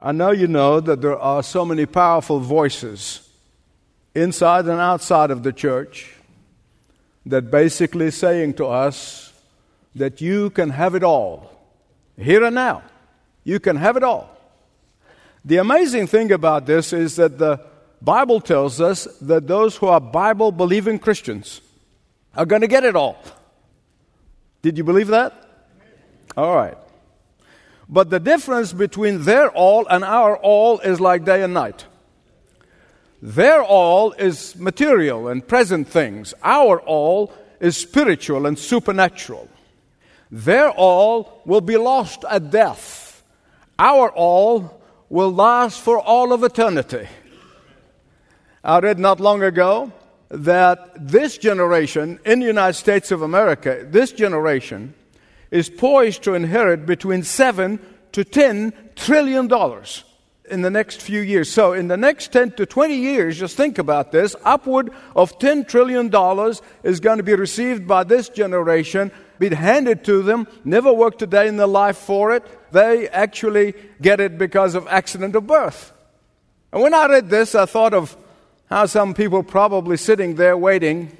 I know you know that there are so many powerful voices inside and outside of the church that basically saying to us that you can have it all here and now. You can have it all. The amazing thing about this is that the Bible tells us that those who are Bible believing Christians are going to get it all. Did you believe that? All right. But the difference between their all and our all is like day and night. Their all is material and present things. Our all is spiritual and supernatural. Their all will be lost at death. Our all will last for all of eternity. I read not long ago that this generation in the United States of America, this generation, is poised to inherit between 7 to 10 trillion dollars in the next few years. So, in the next 10 to 20 years, just think about this upward of $10 trillion is going to be received by this generation, be handed to them, never worked a day in their life for it. They actually get it because of accident of birth. And when I read this, I thought of how some people probably sitting there waiting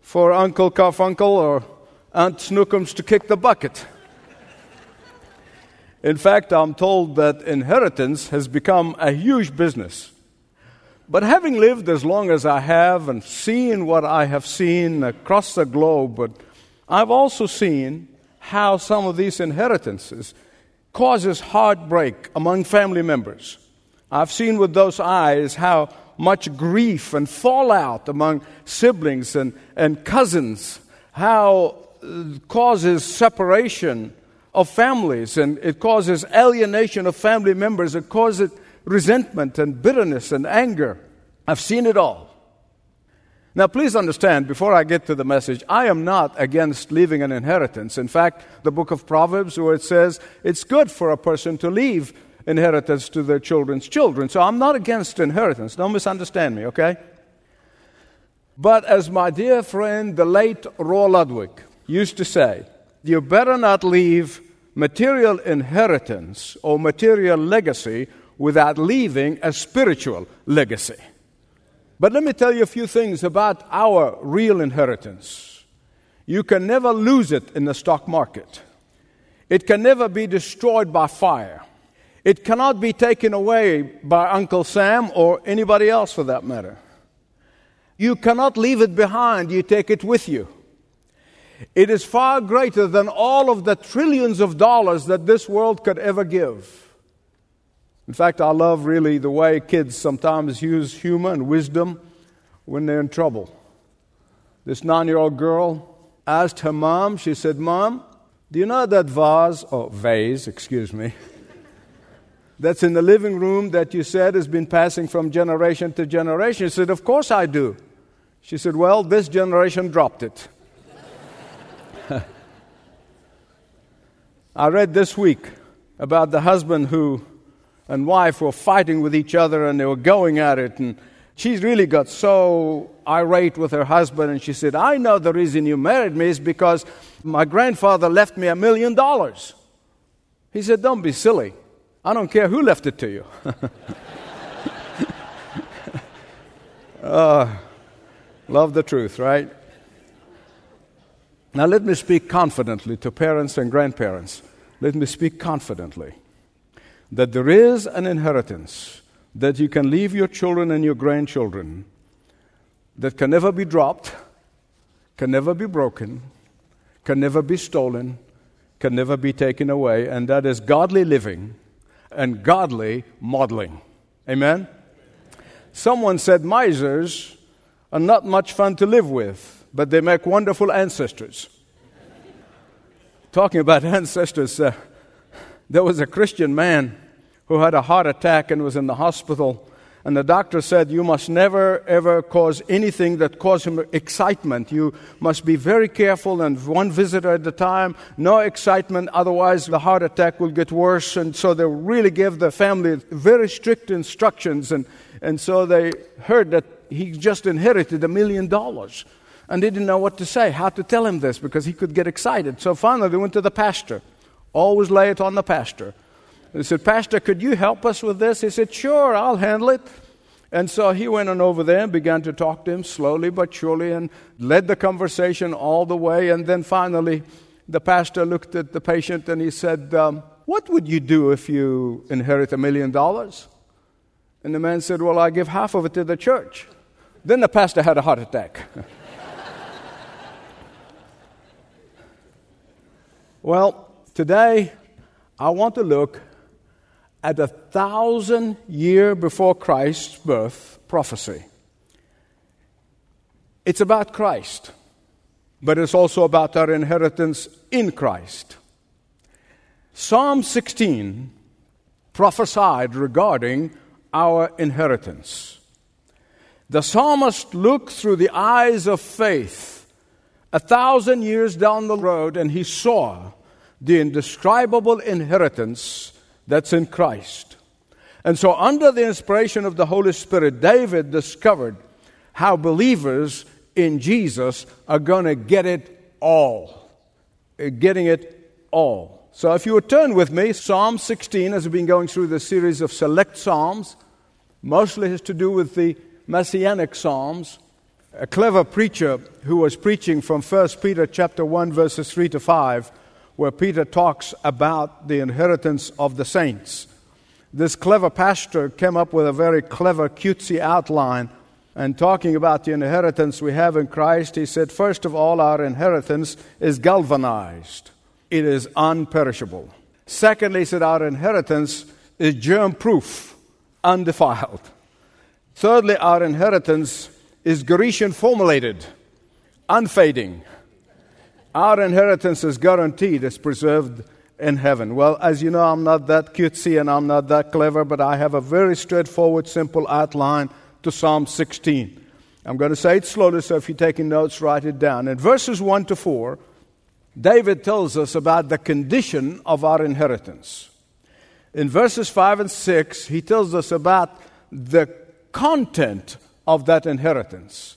for Uncle Carfunkel or Aunt Snookums to kick the bucket. In fact, I'm told that inheritance has become a huge business. But having lived as long as I have and seen what I have seen across the globe, but I've also seen how some of these inheritances causes heartbreak among family members. I've seen with those eyes how much grief and fallout among siblings and, and cousins, how causes separation of families and it causes alienation of family members. It causes resentment and bitterness and anger. I've seen it all. Now, please understand, before I get to the message, I am not against leaving an inheritance. In fact, the book of Proverbs, where it says it's good for a person to leave inheritance to their children's children. So I'm not against inheritance. Don't misunderstand me, okay? But as my dear friend, the late Roy Ludwig, used to say, you better not leave material inheritance or material legacy without leaving a spiritual legacy. But let me tell you a few things about our real inheritance. You can never lose it in the stock market. It can never be destroyed by fire. It cannot be taken away by Uncle Sam or anybody else for that matter. You cannot leave it behind, you take it with you. It is far greater than all of the trillions of dollars that this world could ever give. In fact, I love really the way kids sometimes use humor and wisdom when they're in trouble. This nine year old girl asked her mom, she said, Mom, do you know that vase, or vase, excuse me, that's in the living room that you said has been passing from generation to generation? She said, Of course I do. She said, Well, this generation dropped it. I read this week about the husband who and wife were fighting with each other and they were going at it. And she really got so irate with her husband and she said, I know the reason you married me is because my grandfather left me a million dollars. He said, Don't be silly. I don't care who left it to you. uh, love the truth, right? Now, let me speak confidently to parents and grandparents. Let me speak confidently that there is an inheritance that you can leave your children and your grandchildren that can never be dropped, can never be broken, can never be stolen, can never be taken away, and that is godly living and godly modeling. Amen? Someone said misers are not much fun to live with but they make wonderful ancestors. Talking about ancestors, uh, there was a Christian man who had a heart attack and was in the hospital. And the doctor said, You must never, ever cause anything that causes him excitement. You must be very careful and one visitor at a time, no excitement, otherwise the heart attack will get worse. And so they really gave the family very strict instructions. And, and so they heard that he just inherited a million dollars and didn't know what to say, how to tell him this, because he could get excited. So finally, they went to the pastor. Always lay it on the pastor. They said, Pastor, could you help us with this? He said, Sure, I'll handle it. And so he went on over there and began to talk to him slowly but surely and led the conversation all the way. And then finally, the pastor looked at the patient and he said, um, What would you do if you inherit a million dollars? And the man said, Well, I give half of it to the church. Then the pastor had a heart attack. well, today I want to look at a thousand year before Christ's birth prophecy. It's about Christ, but it's also about our inheritance in Christ. Psalm 16 prophesied regarding our inheritance. The psalmist looked through the eyes of faith a thousand years down the road and he saw the indescribable inheritance that's in Christ. And so, under the inspiration of the Holy Spirit, David discovered how believers in Jesus are going to get it all. Uh, getting it all. So, if you would turn with me, Psalm 16, as we've been going through the series of select Psalms, mostly has to do with the Messianic Psalms. A clever preacher who was preaching from 1 Peter chapter 1, verses 3 to 5 where Peter talks about the inheritance of the saints. This clever pastor came up with a very clever, cutesy outline. And talking about the inheritance we have in Christ, he said, first of all, our inheritance is galvanized, it is unperishable. Secondly, he said, our inheritance is germ proof, undefiled. Thirdly, our inheritance is Grecian formulated, unfading. Our inheritance is guaranteed, it's preserved in heaven. Well, as you know, I'm not that cutesy and I'm not that clever, but I have a very straightforward, simple outline to Psalm 16. I'm going to say it slowly, so if you're taking notes, write it down. In verses 1 to 4, David tells us about the condition of our inheritance. In verses 5 and 6, he tells us about the content of that inheritance.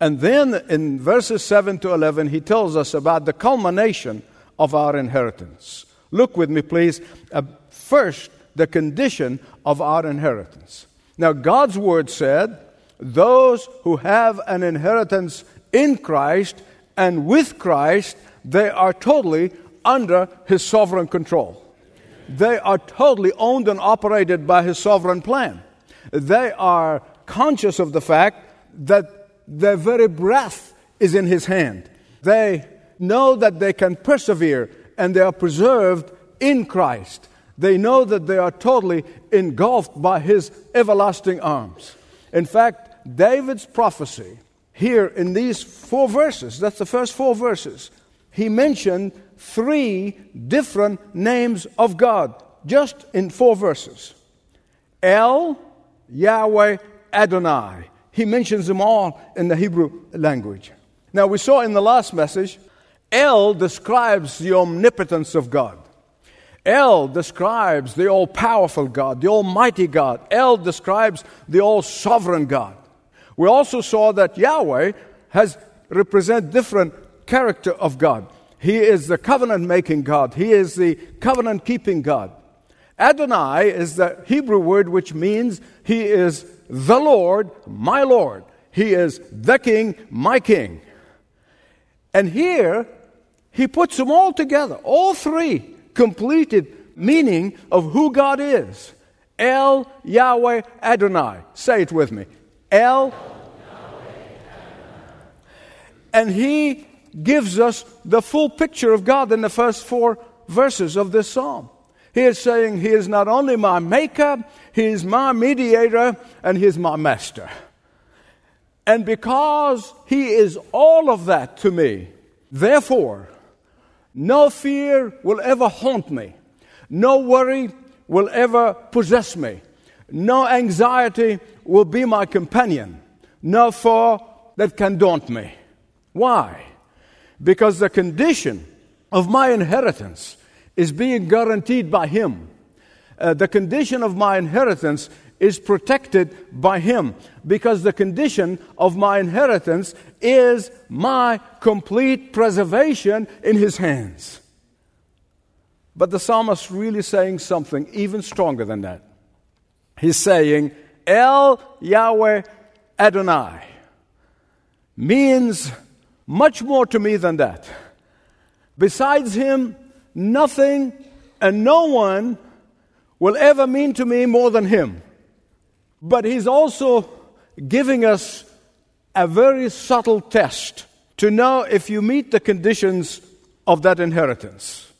And then in verses 7 to 11, he tells us about the culmination of our inheritance. Look with me, please. Uh, first, the condition of our inheritance. Now, God's word said, Those who have an inheritance in Christ and with Christ, they are totally under his sovereign control. They are totally owned and operated by his sovereign plan. They are conscious of the fact that their very breath is in his hand. They know that they can persevere and they are preserved in Christ. They know that they are totally engulfed by his everlasting arms. In fact, David's prophecy here in these four verses, that's the first four verses, he mentioned three different names of God just in four verses El, Yahweh, Adonai. He mentions them all in the Hebrew language. Now, we saw in the last message, El describes the omnipotence of God. El describes the all powerful God, the almighty God. El describes the all sovereign God. We also saw that Yahweh has represent different character of God. He is the covenant making God. He is the covenant keeping God. Adonai is the Hebrew word which means he is the Lord, my Lord. He is the King, my King. And here, he puts them all together, all three completed meaning of who God is. El Yahweh Adonai. Say it with me. El. And he gives us the full picture of God in the first four verses of this psalm. He is saying, He is not only my maker, He is my mediator, and He is my master. And because He is all of that to me, therefore, no fear will ever haunt me, no worry will ever possess me, no anxiety will be my companion, no foe that can daunt me. Why? Because the condition of my inheritance is being guaranteed by Him. Uh, the condition of my inheritance is protected by Him because the condition of my inheritance is my complete preservation in His hands. But the psalmist really saying something even stronger than that. He's saying, El Yahweh Adonai means much more to me than that. Besides him, nothing and no one will ever mean to me more than him. But he's also giving us a very subtle test to know if you meet the conditions of that inheritance.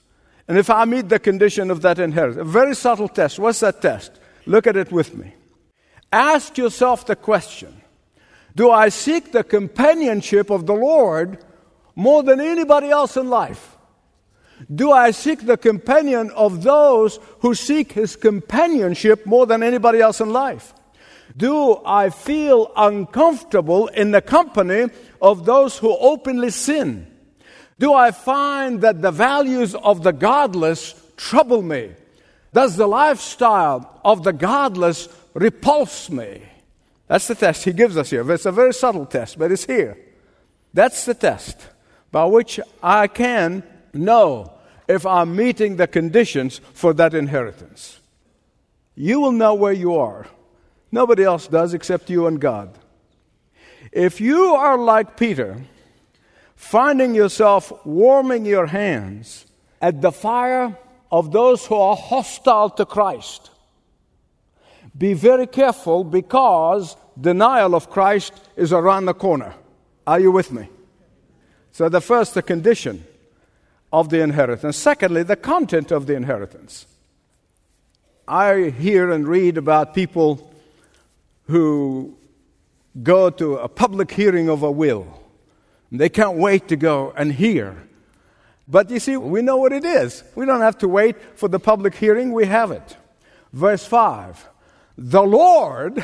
And if I meet the condition of that inheritance, a very subtle test. What's that test? Look at it with me. Ask yourself the question Do I seek the companionship of the Lord more than anybody else in life? Do I seek the companion of those who seek his companionship more than anybody else in life? Do I feel uncomfortable in the company of those who openly sin? Do I find that the values of the godless trouble me? Does the lifestyle of the godless repulse me? That's the test he gives us here. It's a very subtle test, but it's here. That's the test by which I can know if I'm meeting the conditions for that inheritance. You will know where you are Nobody else does except you and God. If you are like Peter, finding yourself warming your hands at the fire of those who are hostile to Christ, be very careful because denial of Christ is around the corner. Are you with me? So, the first, the condition of the inheritance. Secondly, the content of the inheritance. I hear and read about people who go to a public hearing of a will. They can't wait to go and hear. But you see, we know what it is. We don't have to wait for the public hearing, we have it. Verse 5 The Lord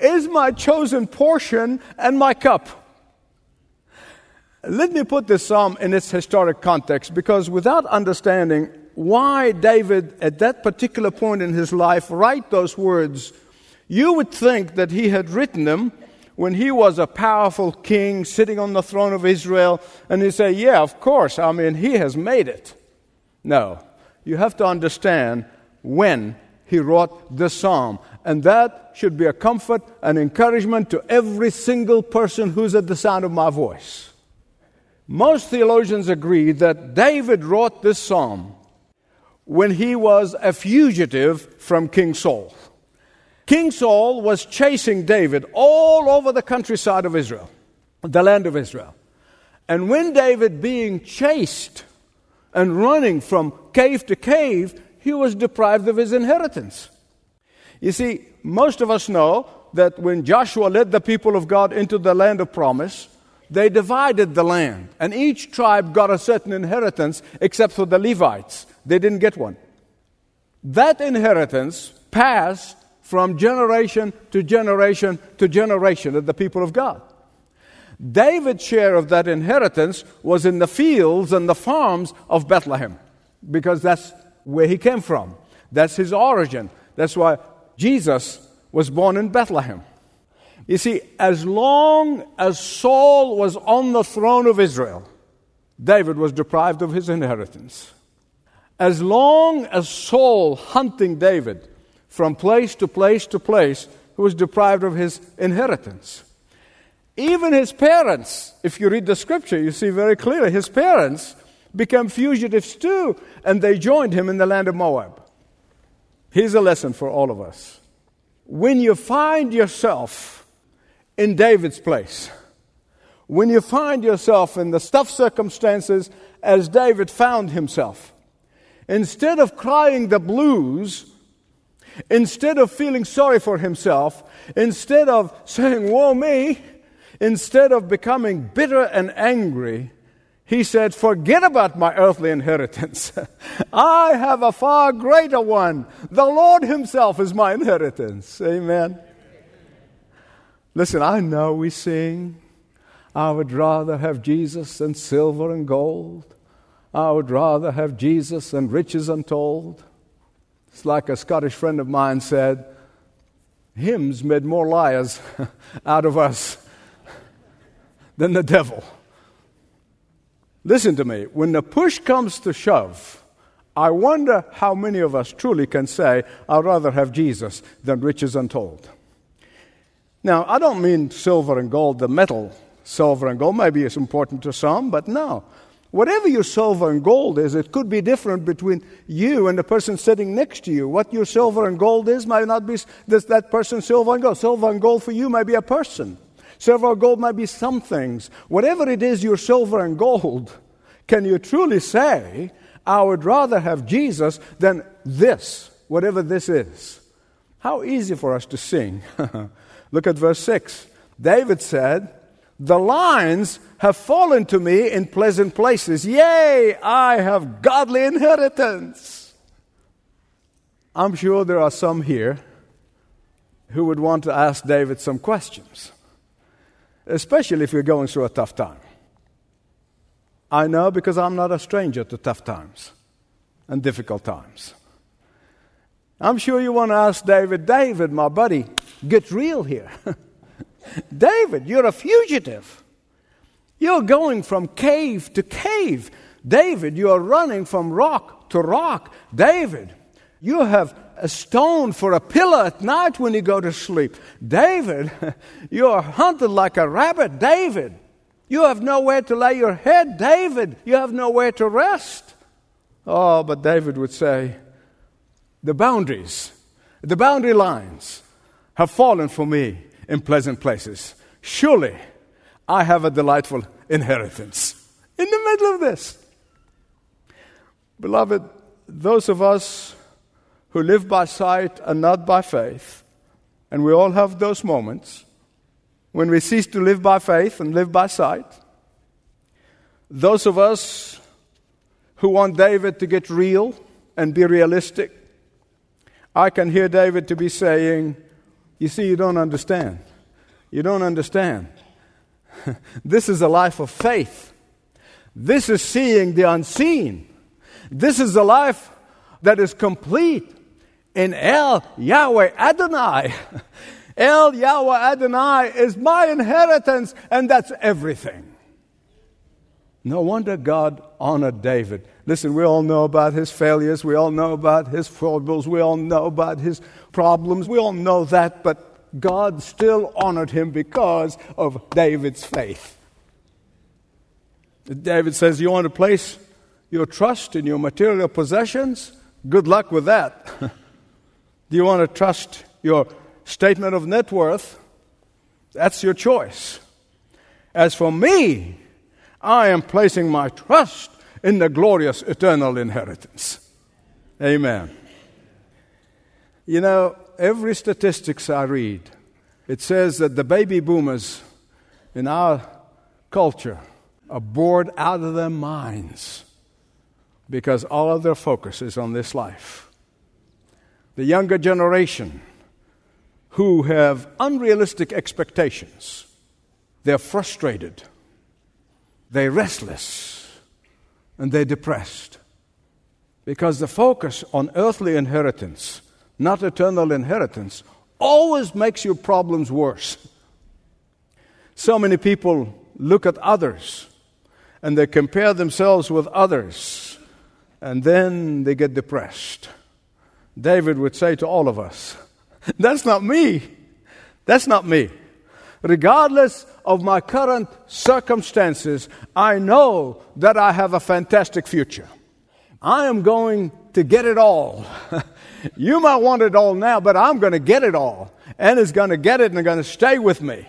is my chosen portion and my cup. Let me put this psalm in its historic context because without understanding why David, at that particular point in his life, write those words you would think that he had written them when he was a powerful king sitting on the throne of Israel, and he say, Yeah, of course, I mean, he has made it. No, you have to understand when he wrote the psalm. And that should be a comfort and encouragement to every single person who's at the sound of my voice. Most theologians agree that David wrote this psalm when he was a fugitive from King Saul. King Saul was chasing David all over the countryside of Israel, the land of Israel. And when David, being chased and running from cave to cave, he was deprived of his inheritance. You see, most of us know that when Joshua led the people of God into the land of promise, they divided the land, and each tribe got a certain inheritance except for the Levites. They didn't get one. That inheritance passed from generation to generation to generation of the people of God. David's share of that inheritance was in the fields and the farms of Bethlehem because that's where he came from. That's his origin. That's why Jesus was born in Bethlehem. You see, as long as Saul was on the throne of Israel, David was deprived of his inheritance. As long as Saul hunting David from place to place to place he was deprived of his inheritance. Even his parents, if you read the scripture, you see very clearly his parents became fugitives too, and they joined him in the land of Moab. Here's a lesson for all of us. When you find yourself in David's place, when you find yourself in the tough circumstances as David found himself, instead of crying the blues Instead of feeling sorry for himself, instead of saying, Woe me, instead of becoming bitter and angry, he said, Forget about my earthly inheritance. I have a far greater one. The Lord Himself is my inheritance. Amen. Listen, I know we sing, I would rather have Jesus than silver and gold. I would rather have Jesus than riches untold. It's like a Scottish friend of mine said hymns made more liars out of us than the devil. Listen to me. When the push comes to shove, I wonder how many of us truly can say, I'd rather have Jesus than riches untold. Now, I don't mean silver and gold, the metal silver and gold. Maybe it's important to some, but no. Whatever your silver and gold is, it could be different between you and the person sitting next to you. What your silver and gold is might not be this, that person's silver and gold. Silver and gold for you might be a person. Silver and gold might be some things. Whatever it is, your silver and gold, can you truly say, I would rather have Jesus than this, whatever this is? How easy for us to sing. Look at verse 6. David said, The lines have fallen to me in pleasant places. Yea, I have godly inheritance. I'm sure there are some here who would want to ask David some questions, especially if you're going through a tough time. I know because I'm not a stranger to tough times and difficult times. I'm sure you want to ask David, David, my buddy, get real here. David, you're a fugitive. You're going from cave to cave. David, you are running from rock to rock. David, you have a stone for a pillow at night when you go to sleep. David, you are hunted like a rabbit. David, you have nowhere to lay your head. David, you have nowhere to rest. Oh, but David would say, the boundaries, the boundary lines have fallen for me in pleasant places. Surely I have a delightful inheritance in the middle of this. Beloved, those of us who live by sight and not by faith, and we all have those moments when we cease to live by faith and live by sight. Those of us who want David to get real and be realistic, I can hear David to be saying, You see, you don't understand. You don't understand. this is a life of faith. This is seeing the unseen. This is a life that is complete in El Yahweh Adonai. El Yahweh Adonai is my inheritance, and that's everything. No wonder God honored David. Listen, we all know about his failures. We all know about his foibles. We all know about his problems. We all know that, but God still honored him because of David's faith. David says, You want to place your trust in your material possessions? Good luck with that. Do you want to trust your statement of net worth? That's your choice. As for me, I am placing my trust in the glorious eternal inheritance. Amen. You know, every statistics I read, it says that the baby boomers in our culture are bored out of their minds because all of their focus is on this life. The younger generation who have unrealistic expectations, they're frustrated they're restless and they're depressed. Because the focus on earthly inheritance, not eternal inheritance, always makes your problems worse. So many people look at others and they compare themselves with others, and then they get depressed. David would say to all of us, That's not me. That's not me regardless of my current circumstances, I know that I have a fantastic future. I am going to get it all. you might want it all now, but I'm going to get it all. And is going to get it and going to stay with me.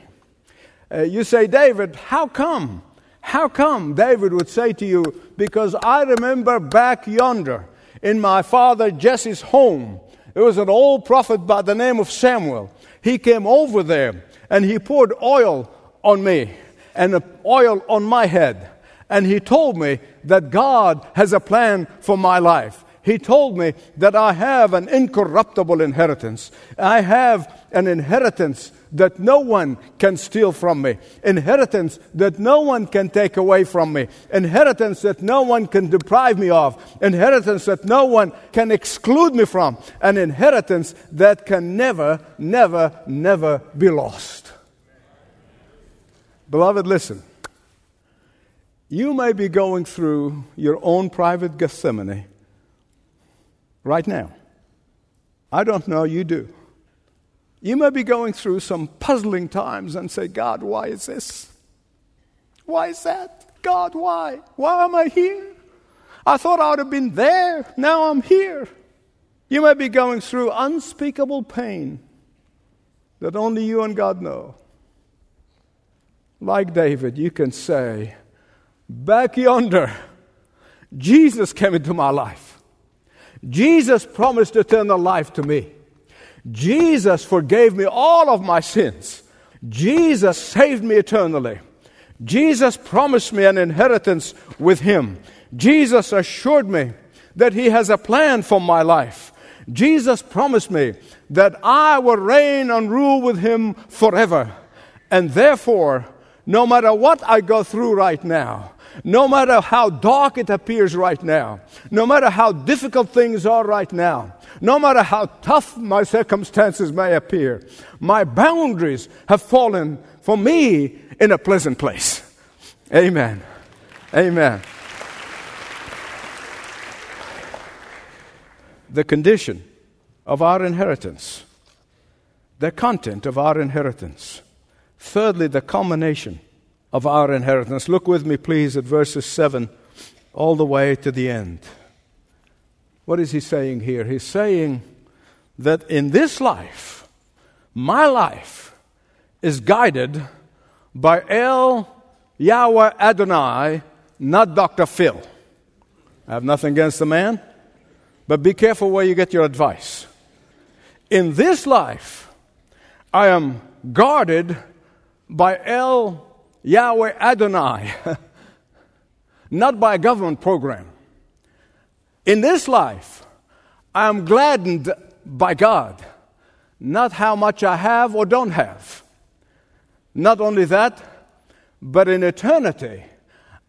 Uh, you say, David, how come? How come? David would say to you, because I remember back yonder in my father Jesse's home, there was an old prophet by the name of Samuel. He came over there and he poured oil on me and oil on my head. And he told me that God has a plan for my life. He told me that I have an incorruptible inheritance. I have an inheritance that no one can steal from me, inheritance that no one can take away from me, inheritance that no one can deprive me of, inheritance that no one can exclude me from, an inheritance that can never, never, never be lost. Beloved, listen. You may be going through your own private Gethsemane right now. I don't know, you do. You may be going through some puzzling times and say, God, why is this? Why is that? God, why? Why am I here? I thought I would have been there. Now I'm here. You may be going through unspeakable pain that only you and God know. Like David, you can say, Back yonder, Jesus came into my life. Jesus promised eternal life to me. Jesus forgave me all of my sins. Jesus saved me eternally. Jesus promised me an inheritance with Him. Jesus assured me that He has a plan for my life. Jesus promised me that I will reign and rule with Him forever. And therefore, no matter what I go through right now, no matter how dark it appears right now, no matter how difficult things are right now, no matter how tough my circumstances may appear, my boundaries have fallen for me in a pleasant place. Amen. Amen. The condition of our inheritance, the content of our inheritance. Thirdly, the culmination of our inheritance. Look with me, please, at verses 7 all the way to the end. What is he saying here? He's saying that in this life, my life is guided by El Yahweh Adonai, not Dr. Phil. I have nothing against the man, but be careful where you get your advice. In this life, I am guarded by El Yahweh Adonai, not by a government program. In this life, I am gladdened by God, not how much I have or don't have. Not only that, but in eternity,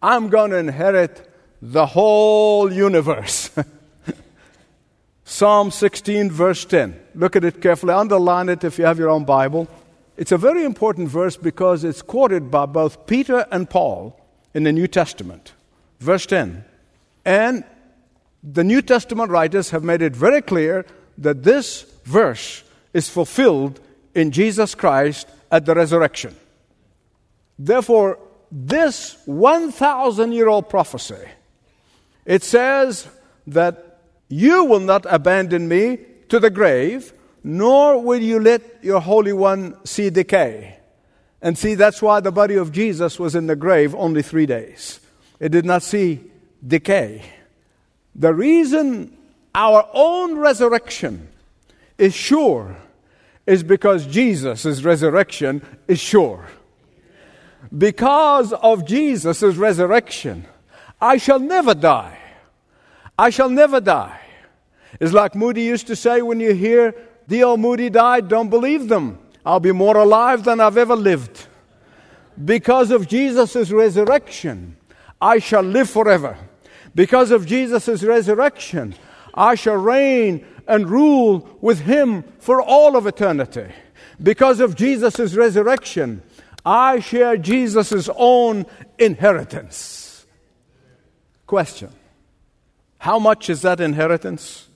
I'm going to inherit the whole universe. Psalm 16, verse 10. Look at it carefully. Underline it if you have your own Bible. It's a very important verse because it's quoted by both Peter and Paul in the New Testament. Verse 10. And the New Testament writers have made it very clear that this verse is fulfilled in Jesus Christ at the resurrection. Therefore, this 1,000 year old prophecy, it says that you will not abandon me to the grave, nor will you let your Holy One see decay. And see, that's why the body of Jesus was in the grave only three days. It did not see decay. The reason our own resurrection is sure is because Jesus' resurrection is sure. Because of Jesus' resurrection, I shall never die. I shall never die. It's like Moody used to say when you hear D.L. Moody died, don't believe them. I'll be more alive than I've ever lived. Because of Jesus' resurrection, I shall live forever. Because of Jesus' resurrection, I shall reign and rule with him for all of eternity. Because of Jesus' resurrection, I share Jesus' own inheritance. Question How much is that inheritance?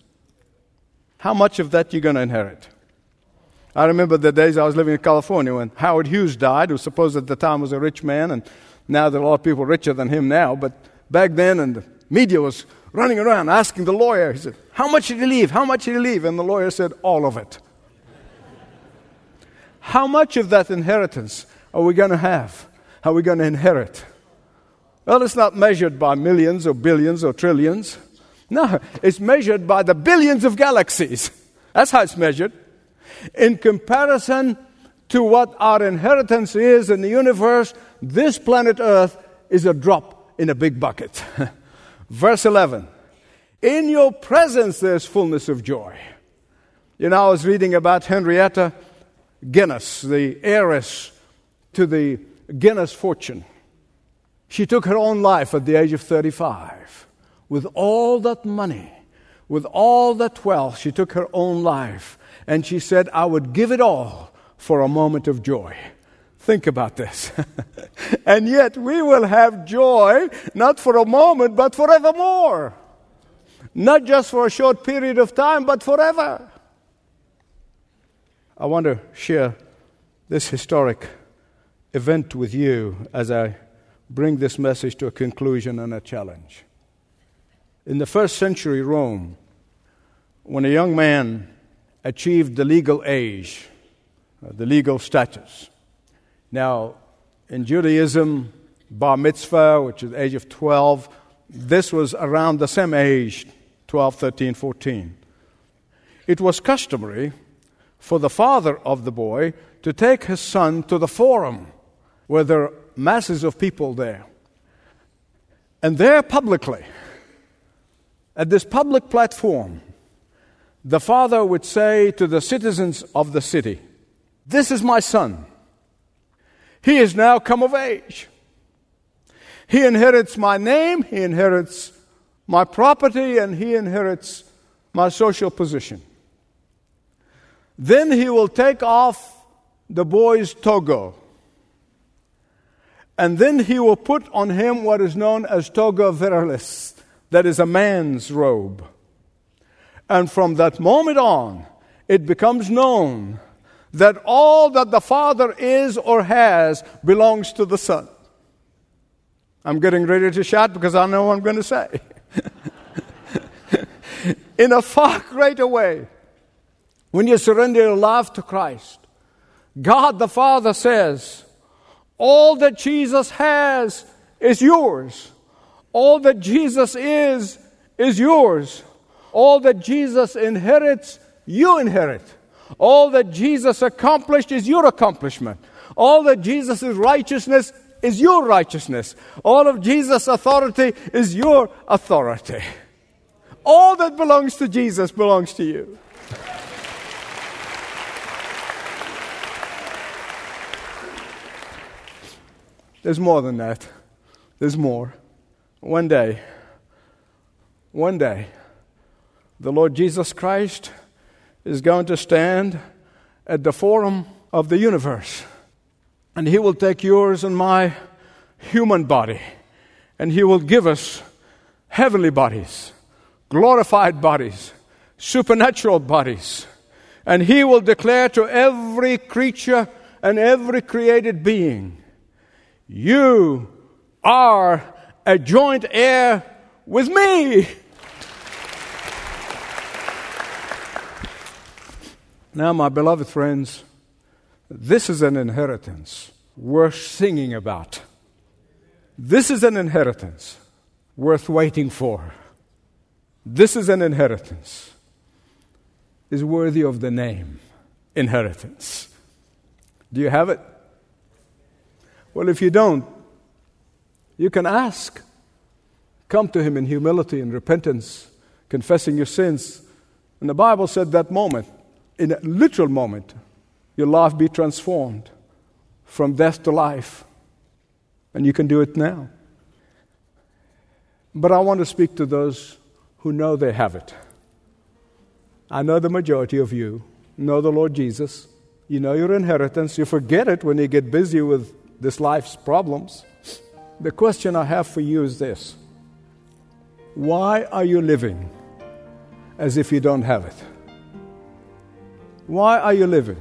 How much of that you're going to inherit? I remember the days I was living in California when Howard Hughes died, who supposed at the time was a rich man, and now there are a lot of people richer than him now. But back then, and the media was running around asking the lawyer, he said, How much did he leave? How much did he leave? And the lawyer said, All of it. How much of that inheritance are we going to have? Are we going to inherit? Well, it's not measured by millions or billions or trillions. No, it's measured by the billions of galaxies. That's how it's measured. In comparison to what our inheritance is in the universe, this planet Earth is a drop in a big bucket. Verse 11 In your presence there's fullness of joy. You know, I was reading about Henrietta Guinness, the heiress to the Guinness fortune. She took her own life at the age of 35 with all that money, with all that wealth, she took her own life. And she said, I would give it all for a moment of joy. Think about this. and yet we will have joy not for a moment, but forevermore. not just for a short period of time, but forever. I want to share this historic event with you as I bring this message to a conclusion and a challenge. In the first century Rome, when a young man achieved the legal age, uh, the legal status. Now, in Judaism, bar mitzvah, which is the age of 12, this was around the same age 12, 13, 14. It was customary for the father of the boy to take his son to the forum where there are masses of people there. And there, publicly, at this public platform, the father would say to the citizens of the city, This is my son. He is now come of age. He inherits my name, he inherits my property, and he inherits my social position. Then he will take off the boy's toga. And then he will put on him what is known as toga virilis, that is a man's robe. And from that moment on, it becomes known that all that the Father is or has belongs to the Son. I'm getting ready to shout because I know what I'm going to say. In a far greater way, when you surrender your life to Christ, God the Father says, All that Jesus has is yours. All that Jesus is, is yours. All that Jesus inherits, you inherit. All that Jesus accomplished is your accomplishment. All that Jesus' righteousness is your righteousness. All of Jesus' authority is your authority. All that belongs to Jesus belongs to you. There's more than that. There's more. One day, one day, the Lord Jesus Christ is going to stand at the forum of the universe. And He will take yours and my human body, and He will give us heavenly bodies, glorified bodies, supernatural bodies. And He will declare to every creature and every created being, You are a joint heir with me. Now, my beloved friends, this is an inheritance worth singing about. This is an inheritance worth waiting for. This is an inheritance is worthy of the name inheritance. Do you have it? Well, if you don't, you can ask. Come to Him in humility and repentance, confessing your sins. And the Bible said that moment in a literal moment, your life be transformed from death to life. And you can do it now. But I want to speak to those who know they have it. I know the majority of you know the Lord Jesus. You know your inheritance. You forget it when you get busy with this life's problems. The question I have for you is this Why are you living as if you don't have it? Why are you living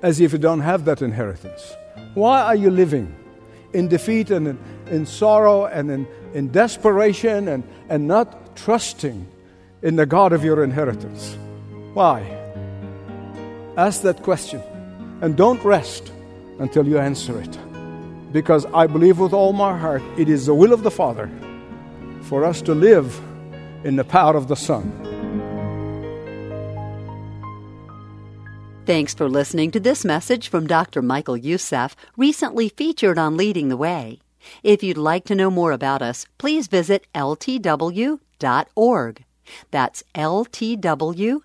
as if you don't have that inheritance? Why are you living in defeat and in, in sorrow and in, in desperation and, and not trusting in the God of your inheritance? Why? Ask that question and don't rest until you answer it. Because I believe with all my heart it is the will of the Father for us to live in the power of the Son. Thanks for listening to this message from Dr. Michael Youssef, recently featured on Leading the Way. If you'd like to know more about us, please visit ltw.org. That's ltw.org.